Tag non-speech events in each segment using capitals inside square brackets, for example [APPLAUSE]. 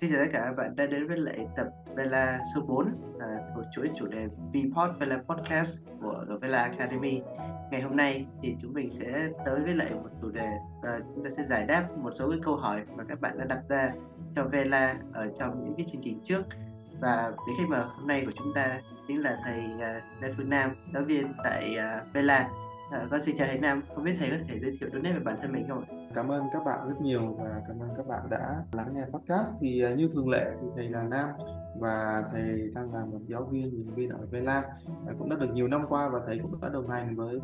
Xin chào tất cả các bạn đã đến với lại tập Vela số 4 à, thuộc chuỗi chủ đề Vpod Vela Podcast của Vela Academy. Ngày hôm nay thì chúng mình sẽ tới với lại một chủ đề và chúng ta sẽ giải đáp một số cái câu hỏi mà các bạn đã đặt ra cho Vela ở trong những cái chương trình trước. Và vị khách mời hôm nay của chúng ta chính là thầy à, Lê Phương Nam, giáo viên tại à, Vela. À, con xin chào thầy Nam, không biết thầy có thể giới thiệu đôi nét về bản thân mình không ạ? Cảm ơn các bạn rất nhiều và cảm ơn các bạn đã lắng nghe podcast. Thì à, như thường lệ thì thầy là Nam và thầy đang là một giáo viên, giảng viên ở Vela cũng đã được nhiều năm qua và thầy cũng đã đồng hành với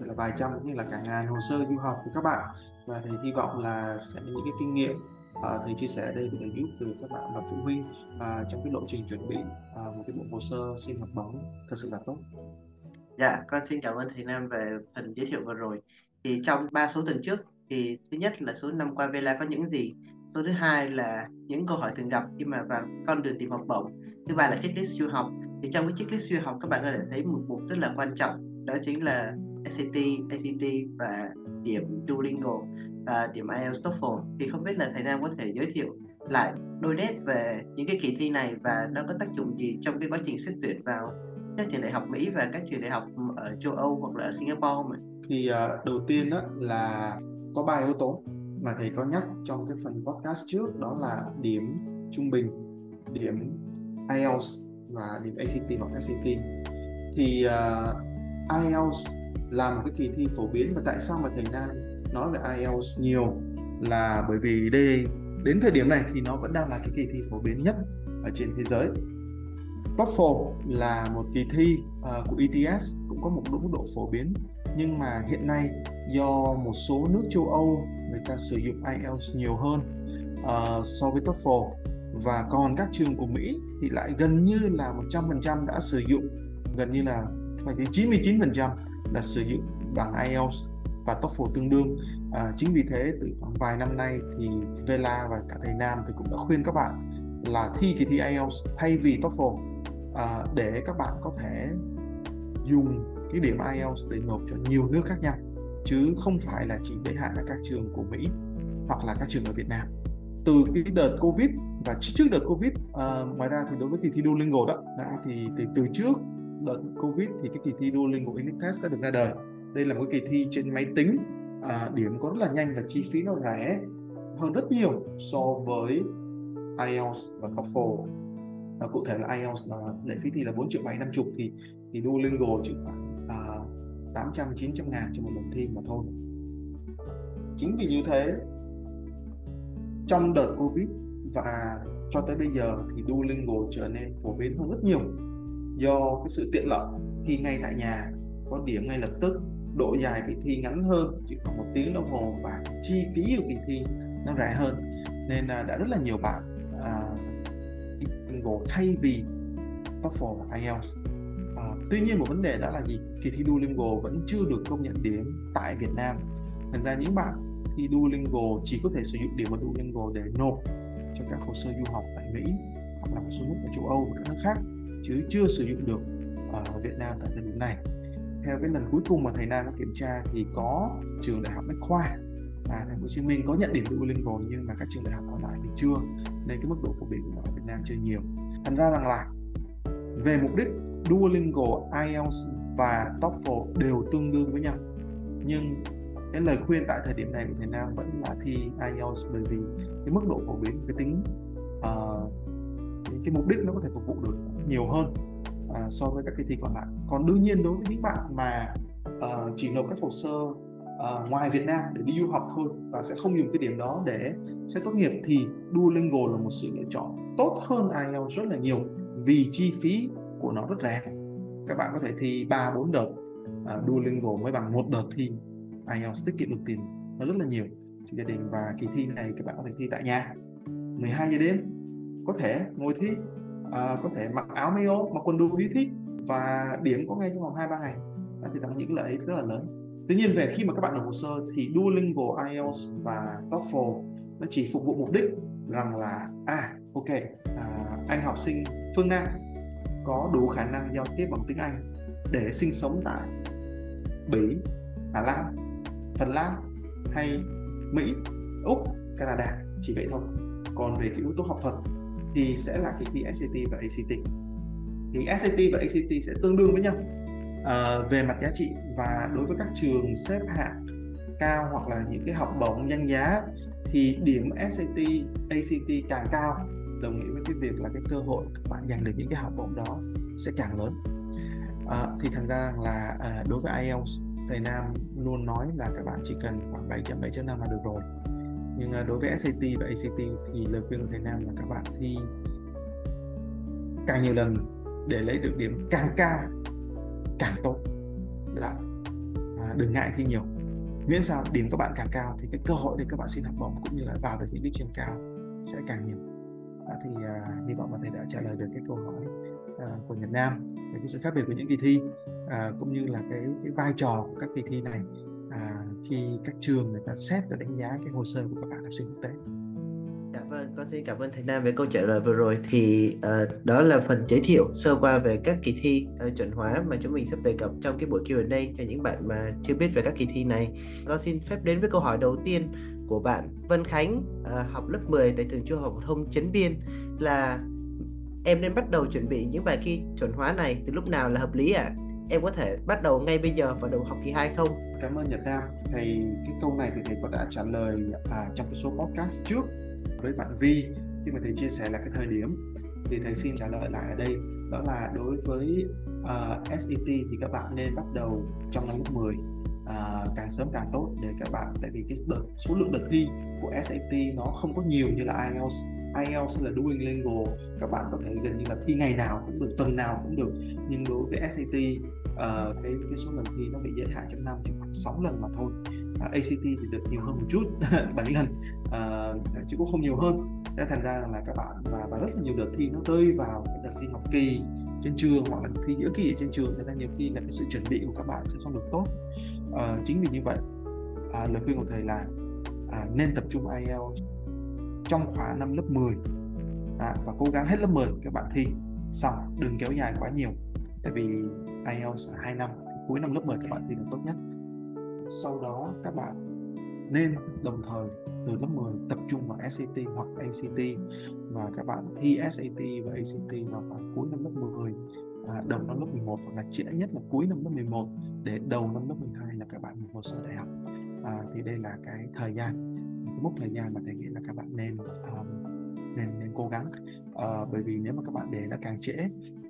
là vài trăm như là cả ngàn hồ sơ du học của các bạn và thầy hy vọng là sẽ những cái kinh nghiệm à, thầy chia sẻ ở đây có thể giúp được các bạn và phụ huynh à, trong cái lộ trình chuẩn bị à, một cái bộ hồ sơ xin học bổng thật sự là tốt. Dạ, con xin cảm ơn thầy Nam về phần giới thiệu vừa rồi. Thì trong ba số tuần trước thì thứ nhất là số năm qua Vela có những gì, số thứ hai là những câu hỏi thường gặp khi mà vào con đường tìm học bổng, thứ ba là checklist du học. Thì trong cái checklist du học các bạn có thể thấy một mục rất là quan trọng, đó chính là SAT, ACT và điểm Duolingo, à, điểm IELTS, TOEFL. Thì không biết là thầy Nam có thể giới thiệu lại đôi nét về những cái kỳ thi này và nó có tác dụng gì trong cái quá trình xét tuyển vào các trường đại học Mỹ và các trường đại học ở châu Âu hoặc là ở Singapore không ạ? Thì uh, đầu tiên đó là có ba yếu tố mà thầy có nhắc trong cái phần podcast trước đó là điểm trung bình, điểm IELTS và điểm ACT hoặc SAT. Thì uh, IELTS là một cái kỳ thi phổ biến và tại sao mà thầy Nam nói về IELTS nhiều là bởi vì đây đến thời điểm này thì nó vẫn đang là cái kỳ thi phổ biến nhất ở trên thế giới TOEFL là một kỳ thi uh, của ETS cũng có một mức độ phổ biến nhưng mà hiện nay do một số nước châu Âu người ta sử dụng IELTS nhiều hơn uh, so với TOEFL và còn các trường của Mỹ thì lại gần như là 100% đã sử dụng gần như là phải đến 99% là sử dụng bằng IELTS và TOEFL tương đương. À, chính vì thế từ khoảng vài năm nay thì Vela và cả thầy Nam thì cũng đã khuyên các bạn là thi kỳ thi IELTS thay vì TOEFL à, để các bạn có thể dùng cái điểm IELTS để nộp cho nhiều nước khác nhau chứ không phải là chỉ giới hạn ở các trường của Mỹ hoặc là các trường ở Việt Nam. Từ cái đợt Covid và trước đợt Covid uh, ngoài ra thì đối với kỳ thi Duolingo đó đã, thì, thì từ trước đợt Covid thì cái kỳ thi Duolingo English Test đã được ra đời. Đây là một kỳ thi trên máy tính uh, điểm có rất là nhanh và chi phí nó rẻ hơn rất nhiều so với IELTS và TOEFL. À, cụ thể là IELTS là lệ phí thi là 4 triệu bảy năm chục thì thì Duolingo chỉ khoảng à, 800 900 ngàn cho một lần thi mà thôi. Chính vì như thế trong đợt Covid và cho tới bây giờ thì Duolingo trở nên phổ biến hơn rất nhiều. Do cái sự tiện lợi thi ngay tại nhà có điểm ngay lập tức độ dài kỳ thi ngắn hơn chỉ khoảng một tiếng đồng hồ và chi phí của kỳ thi nó rẻ hơn. Nên là đã rất là nhiều bạn à, Duolingo thay vì TOEFL và IELTS. À, tuy nhiên một vấn đề đó là gì? Kỳ thi Duolingo vẫn chưa được công nhận điểm tại Việt Nam. Thành ra những bạn thi Duolingo chỉ có thể sử dụng điểm của Duolingo để nộp cho các hồ sơ du học tại Mỹ hoặc là một số nước ở châu Âu và các nước khác chứ chưa sử dụng được ở Việt Nam tại thời điểm này. Theo cái lần cuối cùng mà thầy Nam có kiểm tra thì có trường đại học Bách Khoa à, thành phố Hồ Chí Minh có nhận điểm Duolingo nhưng mà các trường đại học còn lại thì chưa nên cái mức độ phổ biến của nó ở Việt Nam chưa nhiều thành ra rằng là về mục đích Duolingo, IELTS và TOEFL đều tương đương với nhau. Nhưng cái lời khuyên tại thời điểm này của thầy Nam vẫn là thi IELTS bởi vì cái mức độ phổ biến cái tính uh, cái mục đích nó có thể phục vụ được nhiều hơn uh, so với các cái thi còn lại. Còn đương nhiên đối với những bạn mà uh, chỉ nộp các hồ sơ uh, ngoài Việt Nam để đi du học thôi và sẽ không dùng cái điểm đó để xét tốt nghiệp thì Duolingo là một sự lựa chọn tốt hơn IELTS rất là nhiều vì chi phí của nó rất rẻ. Các bạn có thể thi 3 4 đợt uh, Duolingo mới bằng một đợt thi. IELTS tiết kiệm được tiền nó rất là nhiều cho gia đình và kỳ thi này các bạn có thể thi tại nhà. 12 giờ đêm có thể ngồi thi uh, có thể mặc áo mayo mặc quần đùi đi thi và điểm có ngay trong vòng hai ba ngày. Thì đó là những lợi ích rất là lớn. Tuy nhiên về khi mà các bạn nộp hồ sơ thì Duolingo, IELTS và TOEFL nó chỉ phục vụ mục đích rằng là à ok à, anh học sinh phương Nam có đủ khả năng giao tiếp bằng tiếng Anh để sinh sống tại Bỉ, Hà Lan, Phần Lan hay Mỹ, Úc, Canada. Chỉ vậy thôi. Còn về cái yếu tố học thuật thì sẽ là kỳ thi SAT và ACT thì SAT và ACT sẽ tương đương với nhau. À, về mặt giá trị và đối với các trường xếp hạng cao hoặc là những cái học bổng danh giá thì điểm SAT, ACT càng cao đồng nghĩa với cái việc là cái cơ hội các bạn giành được những cái học bổng đó sẽ càng lớn. À, thì thành ra là à, đối với IELTS thầy Nam luôn nói là các bạn chỉ cần khoảng 7.7.5 là được rồi. Nhưng à, đối với SAT và ACT thì lời khuyên của thầy Nam là các bạn thi càng nhiều lần để lấy được điểm càng cao càng tốt. Là à, đừng ngại thi nhiều. Miễn sao điểm các bạn càng cao thì cái cơ hội để các bạn xin học bổng cũng như là vào được những cái trường cao sẽ càng nhiều à, thì à, hy vọng là thầy đã trả lời được cái câu hỏi à, của Nhật Nam về cái sự khác biệt của những kỳ thi à, cũng như là cái cái vai trò của các kỳ thi này à, khi các trường người ta xét và đánh giá cái hồ sơ của các bạn học sinh quốc tế. Dạ vâng, con xin cảm ơn thầy Nam về câu trả lời vừa rồi. Thì uh, đó là phần giới thiệu sơ qua về các kỳ thi uh, chuẩn hóa mà chúng mình sắp đề cập trong cái buổi Q&A cho những bạn mà chưa biết về các kỳ thi này. Con xin phép đến với câu hỏi đầu tiên của bạn Vân Khánh à, học lớp 10 tại trường trung học phổ thông Chấn Biên là em nên bắt đầu chuẩn bị những bài thi chuẩn hóa này từ lúc nào là hợp lý ạ? À? Em có thể bắt đầu ngay bây giờ vào đầu học kỳ 2 không? Cảm ơn Nhật Nam. Thầy cái câu này thì thầy có đã trả lời à, trong cái số podcast trước với bạn Vi khi mà thầy chia sẻ là cái thời điểm thì thầy xin trả lời lại ở đây đó là đối với ờ, uh, SET thì các bạn nên bắt đầu trong năm lớp 10 à, càng sớm càng tốt để các bạn tại vì cái đợt, số lượng đợt thi của SAT nó không có nhiều như là IELTS IELTS là Duolingo các bạn có thể gần như là thi ngày nào cũng được tuần nào cũng được. Nhưng đối với SAT uh, à, cái cái số lần thi nó bị giới hạn trong năm chỉ khoảng 6 lần mà thôi. À, uh, ACT thì được nhiều hơn một chút [LAUGHS] 7 lần uh, chứ cũng không nhiều hơn. Nên thành ra là các bạn và, và rất là nhiều đợt thi nó rơi vào cái đợt thi học kỳ trên trường hoặc là thi giữa kỳ ở trên trường. Cho nên nhiều khi là cái sự chuẩn bị của các bạn sẽ không được tốt à, chính vì như vậy à, lời khuyên của thầy là à, nên tập trung IELTS trong khóa năm lớp 10 à, và cố gắng hết lớp 10 các bạn thi xong đừng kéo dài quá nhiều. Tại vì IELTS là 2 năm cuối năm lớp 10 các bạn thi là tốt nhất. Sau đó các bạn nên đồng thời từ lớp 10 tập trung vào SAT hoặc ACT và các bạn thi SAT và ACT vào khoảng cuối năm lớp 10 à, đầu năm lớp 11 hoặc là trễ nhất là cuối năm lớp 11 để đầu năm lớp 12 là các bạn một hồ sơ đại học. À, thì đây là cái thời gian cái mốc thời gian mà thầy nghĩ là các bạn nên um, nên nên cố gắng. À, bởi vì nếu mà các bạn để nó càng trễ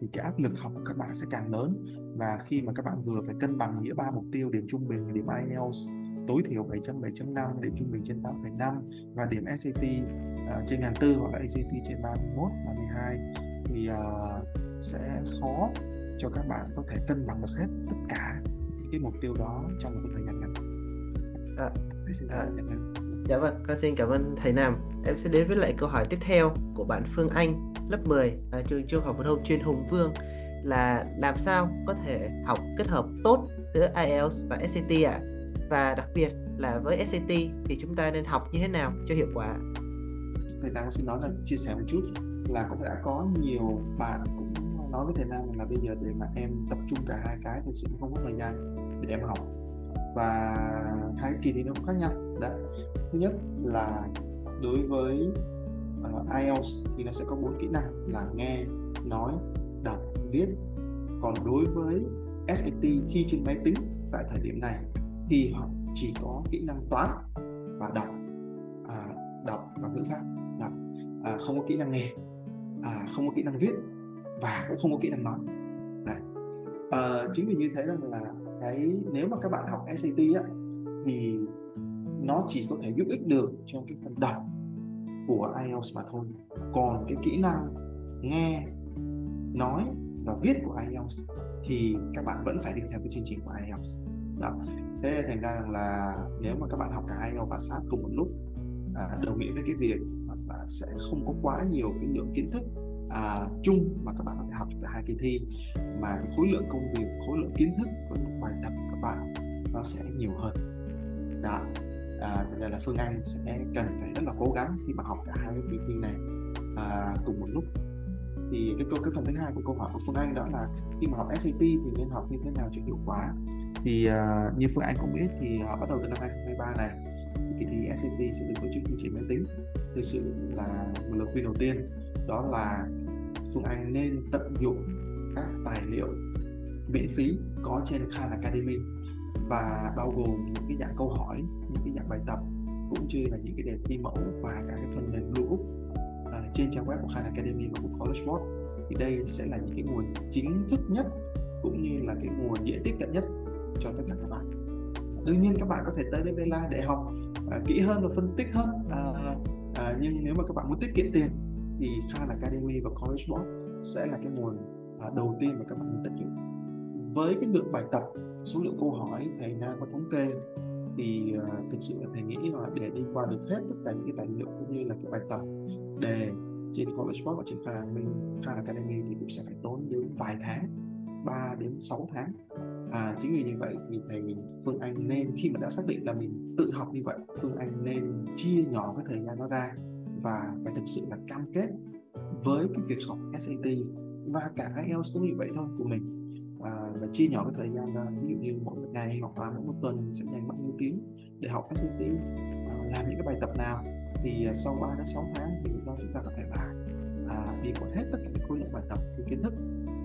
thì cái áp lực học của các bạn sẽ càng lớn. Và khi mà các bạn vừa phải cân bằng giữa ba mục tiêu điểm trung bình điểm IELTS tối thiểu 7.7.5 điểm trung bình trên 8.5 và điểm SAT uh, ờ, trên ngàn tư hoặc là ACT trên 31 32 thì uh, sẽ khó cho các bạn có thể cân bằng được hết tất cả những cái mục tiêu đó trong một thời gian ngắn. À, à, dạ vâng, con xin cảm ơn thầy Nam. Em sẽ đến với lại câu hỏi tiếp theo của bạn Phương Anh, lớp 10, ở trường trung học phổ thông chuyên Hùng Vương là làm sao có thể học kết hợp tốt giữa IELTS và SAT ạ? À? Và đặc biệt là với SAT thì chúng ta nên học như thế nào cho hiệu quả? Thầy Nam xin nói là chia sẻ một chút là cũng đã có nhiều bạn cũng nói với thầy Nam là bây giờ để mà em tập trung cả hai cái thì sẽ không có thời gian để em học. Và hai cái kỳ thi nó cũng khác nhau. Đấy thứ nhất là đối với uh, IELTS thì nó sẽ có bốn kỹ năng là nghe nói đọc viết. Còn đối với SAT khi trên máy tính tại thời điểm này thì họ chỉ có kỹ năng toán và đọc. À, đọc và ngữ pháp. Đọc. À, không có kỹ năng nghe. À, không có kỹ năng viết và cũng không có kỹ năng nói. Đấy. À, chính vì như thế rằng là cái nếu mà các bạn học SAT á, thì nó chỉ có thể giúp ích được trong cái phần đọc của IELTS mà thôi. Còn cái kỹ năng nghe nói và viết của IELTS thì các bạn vẫn phải đi theo cái chương trình của IELTS đó. Thế thành ra rằng là nếu mà các bạn học cả IELTS và SAT cùng một lúc à, đồng nghĩa với cái việc là sẽ không có quá nhiều cái lượng kiến thức à, chung mà các bạn có thể học trong cả hai kỳ thi mà cái khối lượng công việc khối lượng kiến thức khối lượng bài tập của các bạn nó sẽ nhiều hơn. Đó. À, nên là phương anh sẽ cần phải rất là cố gắng khi mà học cả hai cái kỳ thi này. À, cùng một lúc. Thì cái câu cái phần thứ hai của câu hỏi của phương anh đó là khi mà học SAT thì nên học như thế nào cho hiệu quả? Thì uh, như phương anh cũng biết thì uh, bắt đầu từ năm 2023 này. Kỳ thi SAT sẽ được tổ chức trên trình máy tính. Thực sự là một lời khuyên đầu tiên. Đó là Phương Anh nên tận dụng các tài liệu miễn phí có trên Khan Academy và bao gồm những cái dạng câu hỏi những cái dạng bài tập cũng như là những cái đề thi mẫu và cả cái phần mềm lưu úc à, trên trang web của Khan Academy và của College Board. Thì đây sẽ là những cái nguồn chính thức nhất cũng như là cái nguồn dễ tiếp cận nhất cho tất cả các bạn. Đương nhiên các bạn có thể tới đây Vela để học à, kỹ hơn và phân tích hơn à, à, nhưng nếu mà các bạn muốn tiết kiệm tiền thì Khan Academy và College Board sẽ là cái nguồn à, đầu tiên mà các bạn nên tận dụng với cái lượng bài tập số lượng câu hỏi thầy Nam có thống kê thì uh, thực sự là thầy nghĩ là để đi qua được hết tất cả những cái tài liệu cũng như là cái bài tập đề trên College Board và trên Khan, Khan Academy thì cũng sẽ phải tốn đến vài tháng 3 đến 6 tháng. À, chính vì như vậy thì thầy Phương Anh nên khi mà đã xác định là mình tự học như vậy Phương Anh nên chia nhỏ cái thời gian nó ra và phải thực sự là cam kết với cái việc học SAT và cả IELTS cũng như vậy thôi của mình à, và chia nhỏ cái thời gian ra ví dụ như mỗi một ngày hoặc là mỗi một tuần sẽ dành bao nhiêu tiếng để học SAT à, làm những cái bài tập nào thì à, sau 3 đến 6 tháng thì đó chúng ta có thể là à, đi qua hết tất cả các khối lượng bài tập cái kiến thức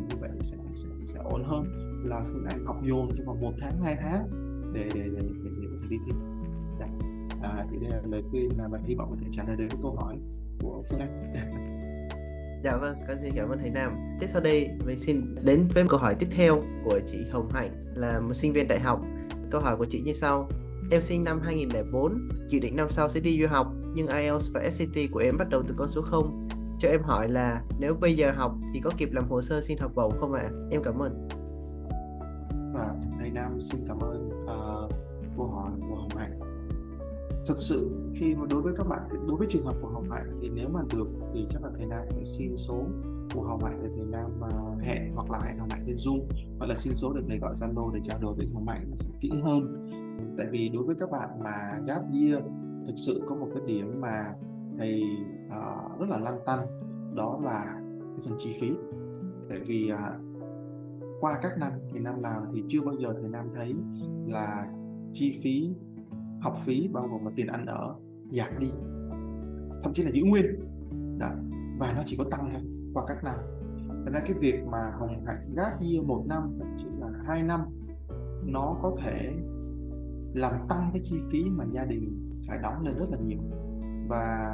như vậy sẽ sẽ sẽ ổn hơn là phương án học dồn trong vòng một tháng hai tháng để để để, để, để có thể đi thi à, thì đây là lời khuyên mà bạn hy vọng có thể trả lời được câu hỏi của phương anh Dạ vâng, con xin cảm ơn thầy Nam. Tiếp sau đây, mình xin đến với câu hỏi tiếp theo của chị Hồng Hạnh là một sinh viên đại học. Câu hỏi của chị như sau. Em sinh năm 2004, dự định năm sau sẽ đi du học, nhưng IELTS và SAT của em bắt đầu từ con số 0. Cho em hỏi là nếu bây giờ học thì có kịp làm hồ sơ xin học bổng không ạ? À? Em cảm ơn. Và thầy Nam xin cảm ơn uh, câu hỏi của Hồng Hạnh thật sự khi mà đối với các bạn đối với trường hợp của Hồng Hạnh thì nếu mà được thì chắc là thầy Nam sẽ xin số của Hồng Hạnh để thầy Nam à, hẹn hoặc là hẹn Hồng Hạnh lên Zoom. Hoặc là xin số để thầy gọi Zalo để trao đổi với Hồng Hạnh sẽ kỹ hơn. Tại vì đối với các bạn mà gap year thực sự có một cái điểm mà thầy uh, rất là lăn tăn đó là cái phần chi phí. Tại vì uh, qua các năm thầy Nam làm thì chưa bao giờ thầy Nam thấy là chi phí học phí bao gồm là tiền ăn ở giảm đi. Thậm chí là giữ nguyên. Đó. và nó chỉ có tăng thôi qua các năm. Thế ra cái việc mà Hồng Hạnh gác year một năm thậm chí là hai năm nó có thể làm tăng cái chi phí mà gia đình phải đóng lên rất là nhiều. Và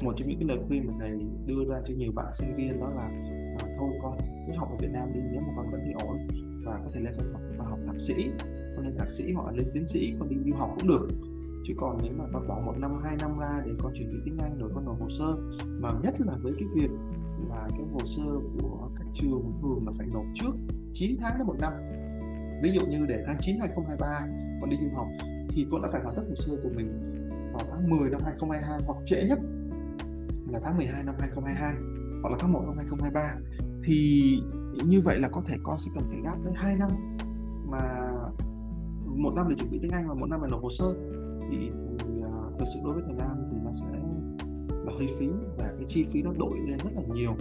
một trong những cái lời khuyên mà thầy đưa ra cho nhiều bạn sinh viên đó là à, thôi con cứ học ở Việt Nam đi nếu mà con vẫn thấy ổn và có thể lên học và học thạc sĩ con lên thạc sĩ hoặc là lên tiến sĩ con đi du học cũng được. Chứ còn nếu mà con bỏ một năm, hai năm ra để con chuẩn bị tiếng Anh rồi con nộp hồ sơ, mà nhất là với cái việc là cái hồ sơ của các trường thường là phải nộp trước 9 tháng đến một năm. Ví dụ như để tháng 9 2023 con đi du học thì con đã phải hoàn tất hồ sơ của mình vào tháng 10 năm 2022 hoặc trễ nhất là tháng 12 năm 2022 hoặc là tháng 1 năm 2023 thì như vậy là có thể con sẽ cần phải gap tới 2 năm mà một năm để chuẩn bị tiếng Anh và một năm để nộp hồ sơ. Thì, thì à, uh, thực sự đối với Thái Lan thì nó sẽ là hơi phí và cái chi phí nó đổi lên rất là nhiều.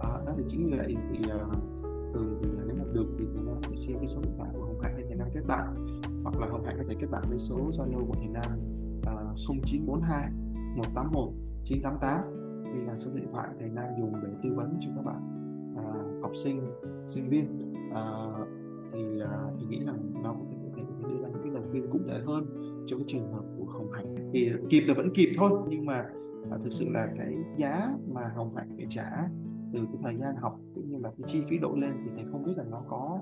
À, đó thì chính vì vậy thì uh, thường thì à, nếu mà được thì Thái ta phải share cái số điện thoại của Hồng Hạnh để Thái Nam kết bạn hoặc là Hồng Hạnh có thể kết bạn với số Zalo của Thái Nam uh, 0942 181 988 đây là số điện thoại thầy Nam dùng để tư vấn cho các bạn uh, học sinh sinh viên. Uh, thì uh, thì nghĩ rằng nó cũng khuyên cụ thể hơn cho cái trường hợp của Hồng Hạnh. Thì ờ, kịp là vẫn kịp thôi nhưng mà à, thực sự là cái giá mà Hồng Hạnh phải trả từ cái thời gian học cũng như là cái chi phí đội lên thì thầy không biết là nó có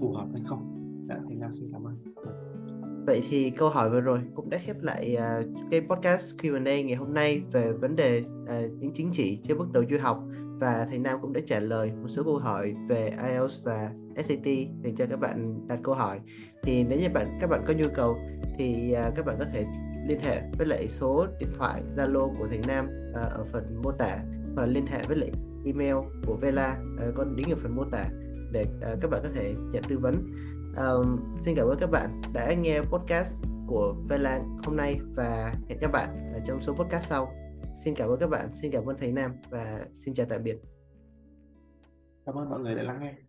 phù hợp hay không. Đã thầy Nam xin cảm ơn. Vậy thì câu hỏi vừa rồi cũng đã khép lại uh, cái podcast Q&A ngày hôm nay về vấn đề uh, những chính trị cho bước đầu du học và thầy Nam cũng đã trả lời một số câu hỏi về IELTS và SAT dành cho các bạn đặt câu hỏi. Thì nếu như bạn các bạn có nhu cầu thì uh, các bạn có thể liên hệ với lại số điện thoại Zalo của thầy Nam uh, ở phần mô tả hoặc là liên hệ với lại email của Vela uh, có đính ở phần mô tả để uh, các bạn có thể nhận tư vấn. Um, xin cảm ơn các bạn đã nghe podcast của Vela hôm nay và hẹn các bạn ở trong số podcast sau. Xin cảm ơn các bạn xin cảm ơn thầy Nam và xin chào tạm biệt. Cảm ơn mọi người đã lắng nghe.